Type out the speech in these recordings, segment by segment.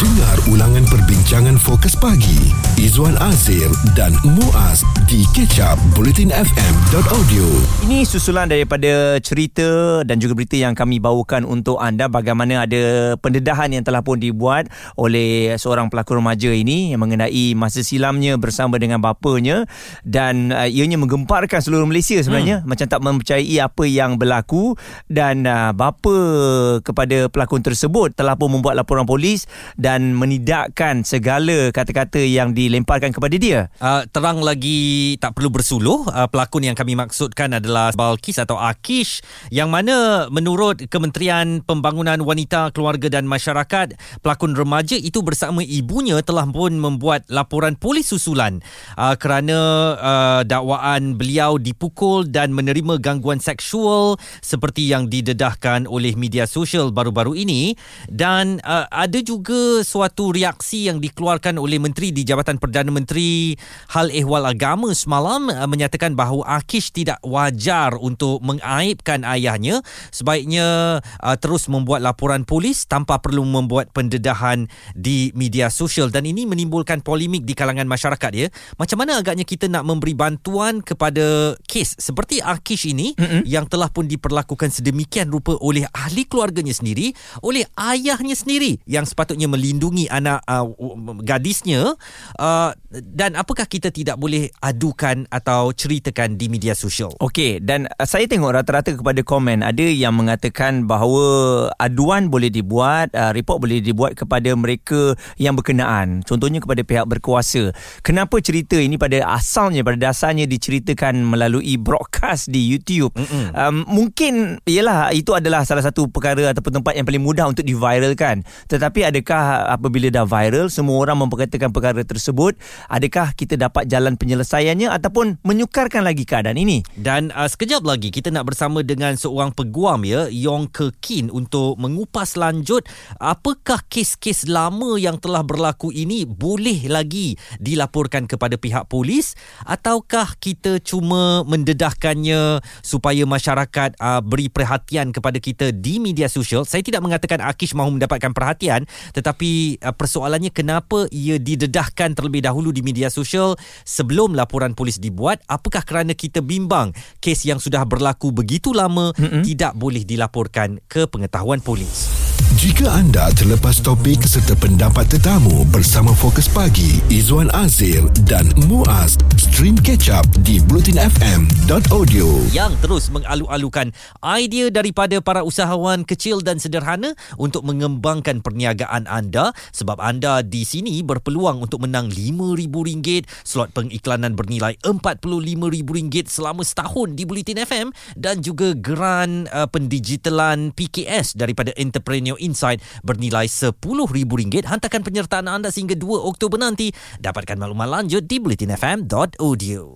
Dengar ulangan perbincangan fokus pagi Izwan Azir dan Muaz di kecap bulletinfm.audio. Ini susulan daripada cerita dan juga berita yang kami bawakan untuk anda bagaimana ada pendedahan yang telah pun dibuat oleh seorang pelakon remaja ini yang mengenai masa silamnya bersama dengan bapanya dan uh, ianya menggemparkan seluruh Malaysia sebenarnya hmm. macam tak mempercayai apa yang berlaku dan uh, bapa kepada pelakon tersebut telah pun membuat laporan polis dan menidakkan segala kata-kata yang dilemparkan kepada dia. Uh, terang lagi tak perlu bersuluh. Uh, pelakon yang kami maksudkan adalah Balkis atau Akish yang mana menurut Kementerian Pembangunan Wanita, Keluarga dan Masyarakat, pelakon remaja itu bersama ibunya telah pun membuat laporan polis susulan uh, kerana uh, dakwaan beliau dipukul dan menerima gangguan seksual seperti yang didedahkan oleh media sosial baru-baru ini dan uh, ada juga suatu reaksi yang dikeluarkan oleh menteri di Jabatan Perdana Menteri Hal Ehwal Agama semalam uh, menyatakan bahawa Akish tidak wajar untuk mengaibkan ayahnya. Sebaiknya uh, terus membuat laporan polis tanpa perlu membuat pendedahan di media sosial. Dan ini menimbulkan polemik di kalangan masyarakat ya. Macam mana agaknya kita nak memberi bantuan kepada kes seperti Akish ini mm-hmm. yang telah pun diperlakukan sedemikian rupa oleh ahli keluarganya sendiri oleh ayahnya sendiri yang sepatutnya melindungi anak uh, gadisnya uh, dan apakah kita tidak boleh adukan atau ceritakan di media sosial? Okey dan uh, saya tengok rata-rata kepada komen ada yang mengatakan bahawa aduan boleh dibuat uh, report boleh dibuat kepada mereka yang berkenaan. Contohnya kepada pihak berkuasa. Kenapa cerita ini pada asalnya pada dasarnya diceritakan melalui broadcast di YouTube? Um, mungkin ialah itu adalah salah satu perkara ataupun tempat yang paling mudah untuk diviralkan. Tetapi adakah apabila dah viral semua orang memperkatakan perkara tersebut adakah kita dapat jalan penyelesaiannya ataupun menyukarkan lagi keadaan ini? Dan uh, sekejap lagi kita nak bersama dengan seorang peguam ya Yong Ke Kin untuk mengupas lanjut apakah kes-kes lama yang telah berlaku ini boleh lagi dilaporkan kepada pihak polis ataukah kita cuma mendedahkannya supaya masyarakat uh, beri perhatian kepada kita di media sosial? Saya tidak mengatakan Akish mahu mendapatkan perhatian tetapi uh, persoalannya kenapa ia didedahkan terlebih dahulu di media sosial sebelum laporan polis dibuat apakah kerana kita bimbang kes yang sudah berlaku begitu lama mm-hmm. tidak boleh dilaporkan ke pengetahuan polis jika anda terlepas topik serta pendapat tetamu bersama Fokus Pagi, Izwan Azil dan Muaz, stream catch up di blutinfm.audio. Yang terus mengalu-alukan idea daripada para usahawan kecil dan sederhana untuk mengembangkan perniagaan anda sebab anda di sini berpeluang untuk menang RM5,000 slot pengiklanan bernilai RM45,000 selama setahun di Bulletin FM dan juga geran uh, pendigitalan PKS daripada Entrepreneur Insight bernilai RM10,000. Hantarkan penyertaan anda sehingga 2 Oktober nanti. Dapatkan maklumat lanjut di bulletinfm.audio.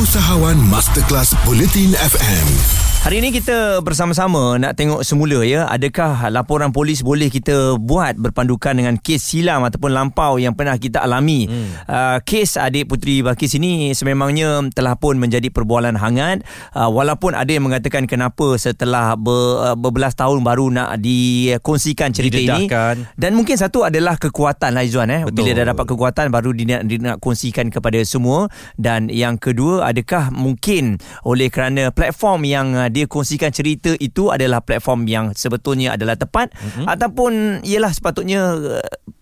Usahawan Masterclass Bulletin FM. Hari ini kita bersama-sama nak tengok semula ya adakah laporan polis boleh kita buat berpandukan dengan kes silam ataupun lampau yang pernah kita alami. Hmm. Uh, kes adik putri Balkis ini sememangnya telah pun menjadi perbualan hangat uh, walaupun ada yang mengatakan kenapa setelah ber, uh, berbelas tahun baru nak dikongsikan cerita Didedahkan. ini dan mungkin satu adalah kekuatan lah Izzuan eh Betul. bila dah dapat kekuatan baru dia nak, dia nak kongsikan kepada semua dan yang kedua adakah mungkin oleh kerana platform yang uh, dia kongsikan cerita itu adalah platform yang sebetulnya adalah tepat mm-hmm. ataupun ialah sepatutnya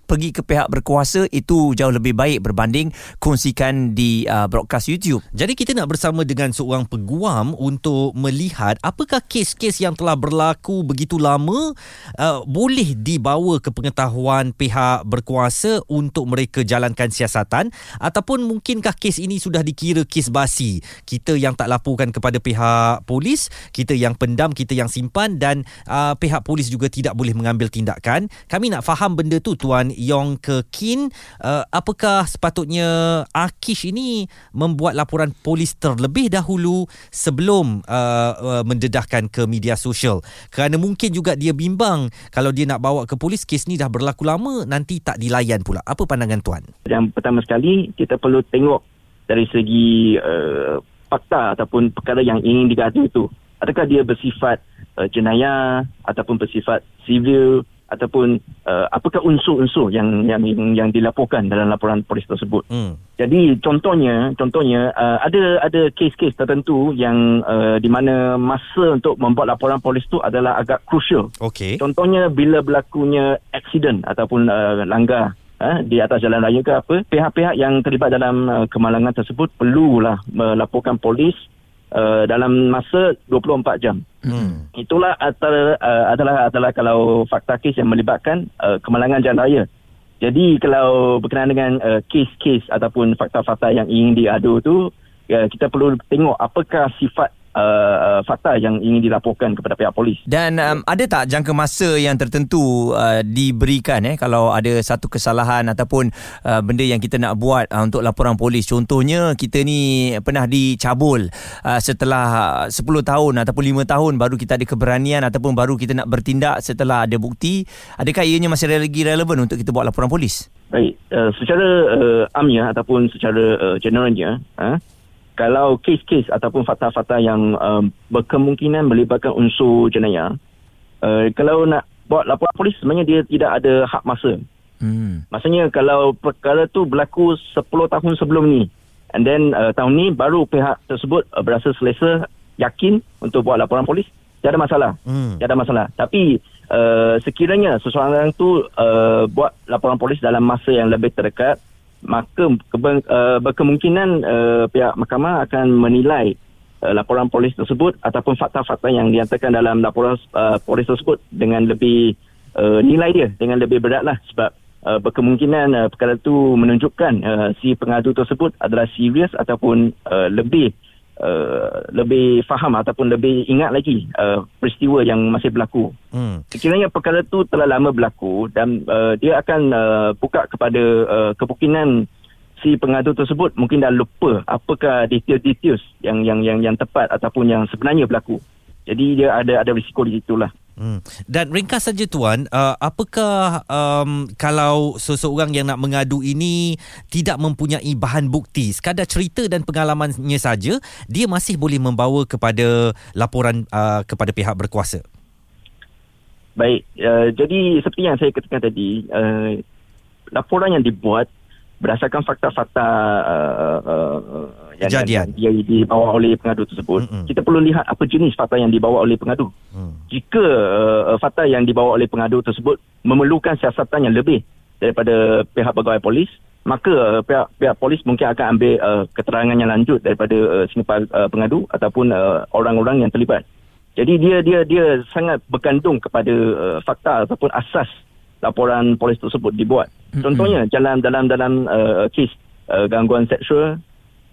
pergi ke pihak berkuasa itu jauh lebih baik berbanding kongsikan di uh, broadcast YouTube. Jadi kita nak bersama dengan seorang peguam untuk melihat apakah kes-kes yang telah berlaku begitu lama uh, boleh dibawa ke pengetahuan pihak berkuasa untuk mereka jalankan siasatan ataupun mungkinkah kes ini sudah dikira kes basi. Kita yang tak laporkan kepada pihak polis, kita yang pendam, kita yang simpan dan uh, pihak polis juga tidak boleh mengambil tindakan. Kami nak faham benda tu tuan Yong Ke Kin uh, apakah sepatutnya Akish ini membuat laporan polis terlebih dahulu sebelum uh, uh, mendedahkan ke media sosial? Kerana mungkin juga dia bimbang kalau dia nak bawa ke polis kes ni dah berlaku lama nanti tak dilayan pula. Apa pandangan tuan? Yang pertama sekali kita perlu tengok dari segi uh, fakta ataupun perkara yang ingin digaduh itu. Adakah dia bersifat uh, jenayah ataupun bersifat sivil ataupun uh, apakah unsur-unsur yang yang yang, dilaporkan dalam laporan polis tersebut. Hmm. Jadi contohnya contohnya uh, ada ada kes-kes tertentu yang uh, di mana masa untuk membuat laporan polis tu adalah agak crucial. Okey. Contohnya bila berlakunya accident ataupun uh, langgar uh, di atas jalan raya ke apa, pihak-pihak yang terlibat dalam uh, kemalangan tersebut perlulah melaporkan polis uh, dalam masa 24 jam. Hmm. Itulah antara, uh, adalah adalah kalau fakta kes yang melibatkan uh, kemalangan jalan raya. Jadi kalau berkenaan dengan uh, kes-kes ataupun fakta-fakta yang ingin diadu tu, uh, kita perlu tengok apakah sifat uh, uh, fakta yang ingin dilaporkan kepada pihak polis. Dan um, ada tak jangka masa yang tertentu uh, diberikan eh kalau ada satu kesalahan ataupun uh, benda yang kita nak buat uh, untuk laporan polis. Contohnya kita ni pernah dicabul uh, setelah 10 tahun ataupun 5 tahun baru kita ada keberanian ataupun baru kita nak bertindak setelah ada bukti. Adakah ianya masih lagi relevan untuk kita buat laporan polis? Baik, uh, secara uh, amnya ataupun secara uh, generalnya, uh, kalau kes-kes ataupun fakta-fakta yang um, berkemungkinan melibatkan unsur jenayah, uh, kalau nak buat laporan polis sebenarnya dia tidak ada hak masa. Hmm. Maksudnya kalau perkara tu berlaku 10 tahun sebelum ni and then uh, tahun ni baru pihak tersebut uh, berasa selesa yakin untuk buat laporan polis, tiada masalah. Hmm. Tiada masalah. Tapi uh, sekiranya seseorang tu uh, buat laporan polis dalam masa yang lebih terdekat, maka kebe, uh, berkemungkinan uh, pihak mahkamah akan menilai uh, laporan polis tersebut ataupun fakta-fakta yang dinyatakan dalam laporan uh, polis tersebut dengan lebih uh, nilai dia dengan lebih berat lah sebab uh, berkemungkinan uh, perkara itu menunjukkan uh, si pengadu tersebut adalah serius ataupun uh, lebih uh, lebih faham ataupun lebih ingat lagi uh, peristiwa yang masih berlaku. Hmm. Sekiranya perkara itu telah lama berlaku dan uh, dia akan uh, buka kepada uh, kemungkinan si pengadu tersebut mungkin dah lupa apakah detail-detail yang yang yang yang tepat ataupun yang sebenarnya berlaku. Jadi dia ada ada risiko di situlah. Hmm. Dan ringkas saja tuan, uh, apakah um, kalau seseorang yang nak mengadu ini tidak mempunyai bahan bukti, sekadar cerita dan pengalamannya saja, dia masih boleh membawa kepada laporan uh, kepada pihak berkuasa. Baik, uh, jadi seperti yang saya katakan tadi, uh, laporan yang dibuat berdasarkan fakta-fakta uh, uh, yang, Kejadian. yang, yang dibawa oleh pengadu tersebut, Mm-mm. kita perlu lihat apa jenis fakta yang dibawa oleh pengadu. Hmm. Jika uh, fakta yang dibawa oleh pengadu tersebut memerlukan siasatan yang lebih daripada pihak pegawai polis, maka uh, pihak pihak polis mungkin akan ambil uh, keterangan yang lanjut daripada uh, senior uh, pengadu ataupun uh, orang-orang yang terlibat. Jadi dia dia dia sangat bergantung kepada uh, fakta ataupun asas laporan polis tersebut dibuat. Contohnya dalam dalam dalam uh, kes uh, gangguan seksual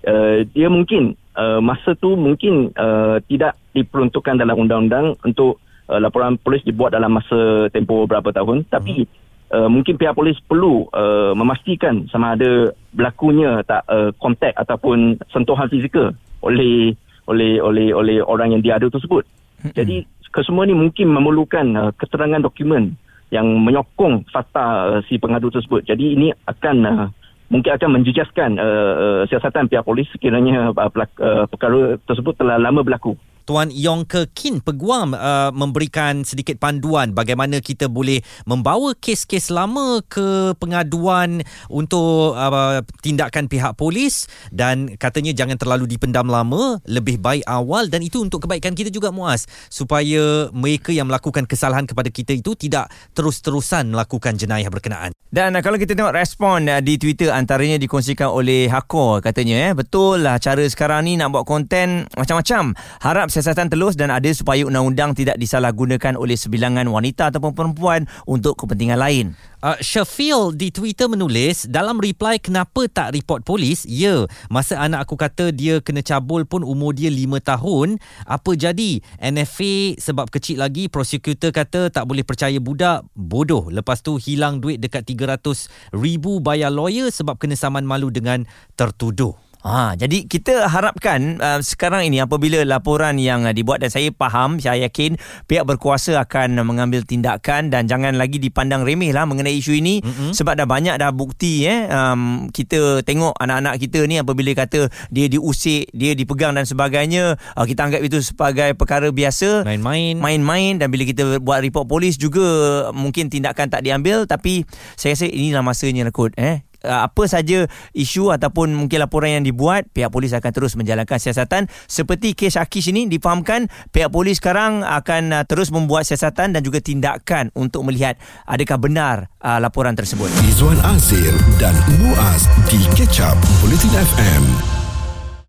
uh, dia mungkin uh, masa tu mungkin uh, tidak diperuntukkan dalam undang-undang untuk uh, laporan polis dibuat dalam masa tempoh berapa tahun tapi uh, mungkin pihak polis perlu uh, memastikan sama ada berlakunya tak uh, kontak ataupun sentuhan fizikal oleh oleh oleh oleh orang yang diadu tersebut. Jadi kesemua ni mungkin memerlukan uh, keterangan dokumen yang menyokong fakta uh, si pengadu tersebut. Jadi ini akan uh, mungkin akan menjejaskan uh, uh, siasatan pihak polis sekiranya uh, pelak, uh, perkara tersebut telah lama berlaku. Tuan Yong Ke Kin Peguam uh, memberikan sedikit panduan bagaimana kita boleh membawa kes-kes lama ke pengaduan untuk uh, tindakan pihak polis dan katanya jangan terlalu dipendam lama lebih baik awal dan itu untuk kebaikan kita juga Muaz supaya mereka yang melakukan kesalahan kepada kita itu tidak terus-terusan melakukan jenayah berkenaan. Dan uh, kalau kita tengok respon uh, di Twitter antaranya dikongsikan oleh Hakor katanya eh betul lah cara sekarang ni nak buat konten macam-macam. Harap siasatan telus dan ada supaya undang-undang tidak disalahgunakan oleh sebilangan wanita ataupun perempuan untuk kepentingan lain. Uh, Shafil di Twitter menulis dalam reply kenapa tak report polis? Ya masa anak aku kata dia kena cabul pun umur dia 5 tahun apa jadi? NFA sebab kecil lagi prosecutor kata tak boleh percaya budak bodoh. Lepas tu hilang duit dekat 300 ribu bayar lawyer sebab kena saman malu dengan tertuduh Ha, jadi kita harapkan uh, sekarang ini apabila laporan yang uh, dibuat dan saya faham, saya yakin pihak berkuasa akan uh, mengambil tindakan dan jangan lagi dipandang remeh lah mengenai isu ini mm-hmm. sebab dah banyak dah bukti eh um, kita tengok anak-anak kita ni apabila kata dia diusik, dia dipegang dan sebagainya, uh, kita anggap itu sebagai perkara biasa, main-main. Main-main dan bila kita buat report polis juga mungkin tindakan tak diambil tapi saya rasa inilah masanya lah kot eh uh, apa saja isu ataupun mungkin laporan yang dibuat pihak polis akan terus menjalankan siasatan. Seperti kes Akish ini difahamkan pihak polis sekarang akan uh, terus membuat siasatan dan juga tindakan untuk melihat adakah benar uh, laporan tersebut. Izwan Azir dan Muaz di Catch Up Bulletin FM